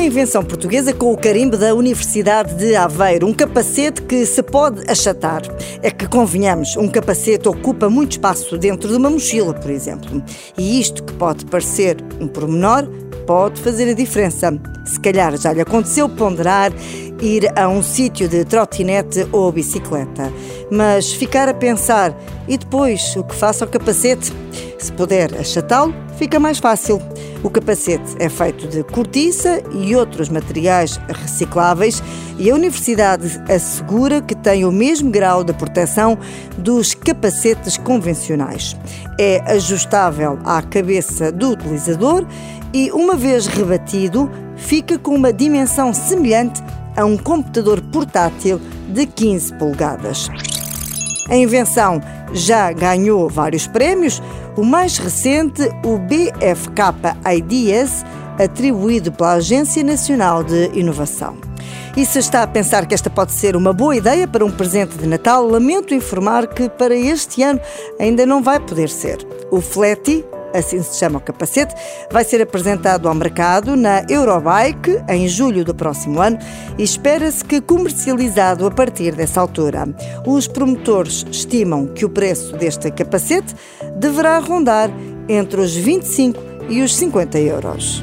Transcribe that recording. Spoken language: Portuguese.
uma invenção portuguesa com o carimbo da Universidade de Aveiro, um capacete que se pode achatar. É que, convenhamos, um capacete ocupa muito espaço dentro de uma mochila, por exemplo. E isto que pode parecer um pormenor, pode fazer a diferença. Se calhar já lhe aconteceu ponderar ir a um sítio de trotinete ou bicicleta, mas ficar a pensar e depois o que faço ao capacete? Se puder achatá-lo, fica mais fácil. O capacete é feito de cortiça e outros materiais recicláveis e a Universidade assegura que tem o mesmo grau de proteção dos capacetes convencionais. É ajustável à cabeça do utilizador e, uma vez rebatido, fica com uma dimensão semelhante a um computador portátil de 15 polegadas. A invenção já ganhou vários prémios, o mais recente, o BFK Ideas, atribuído pela Agência Nacional de Inovação. E se está a pensar que esta pode ser uma boa ideia para um presente de Natal, lamento informar que para este ano ainda não vai poder ser. O Fletty, assim se chama o capacete, vai ser apresentado ao mercado na Eurobike em julho do próximo ano e espera-se que comercializado a partir dessa altura. Os promotores estimam que o preço deste capacete deverá rondar entre os 25 e os 50 euros.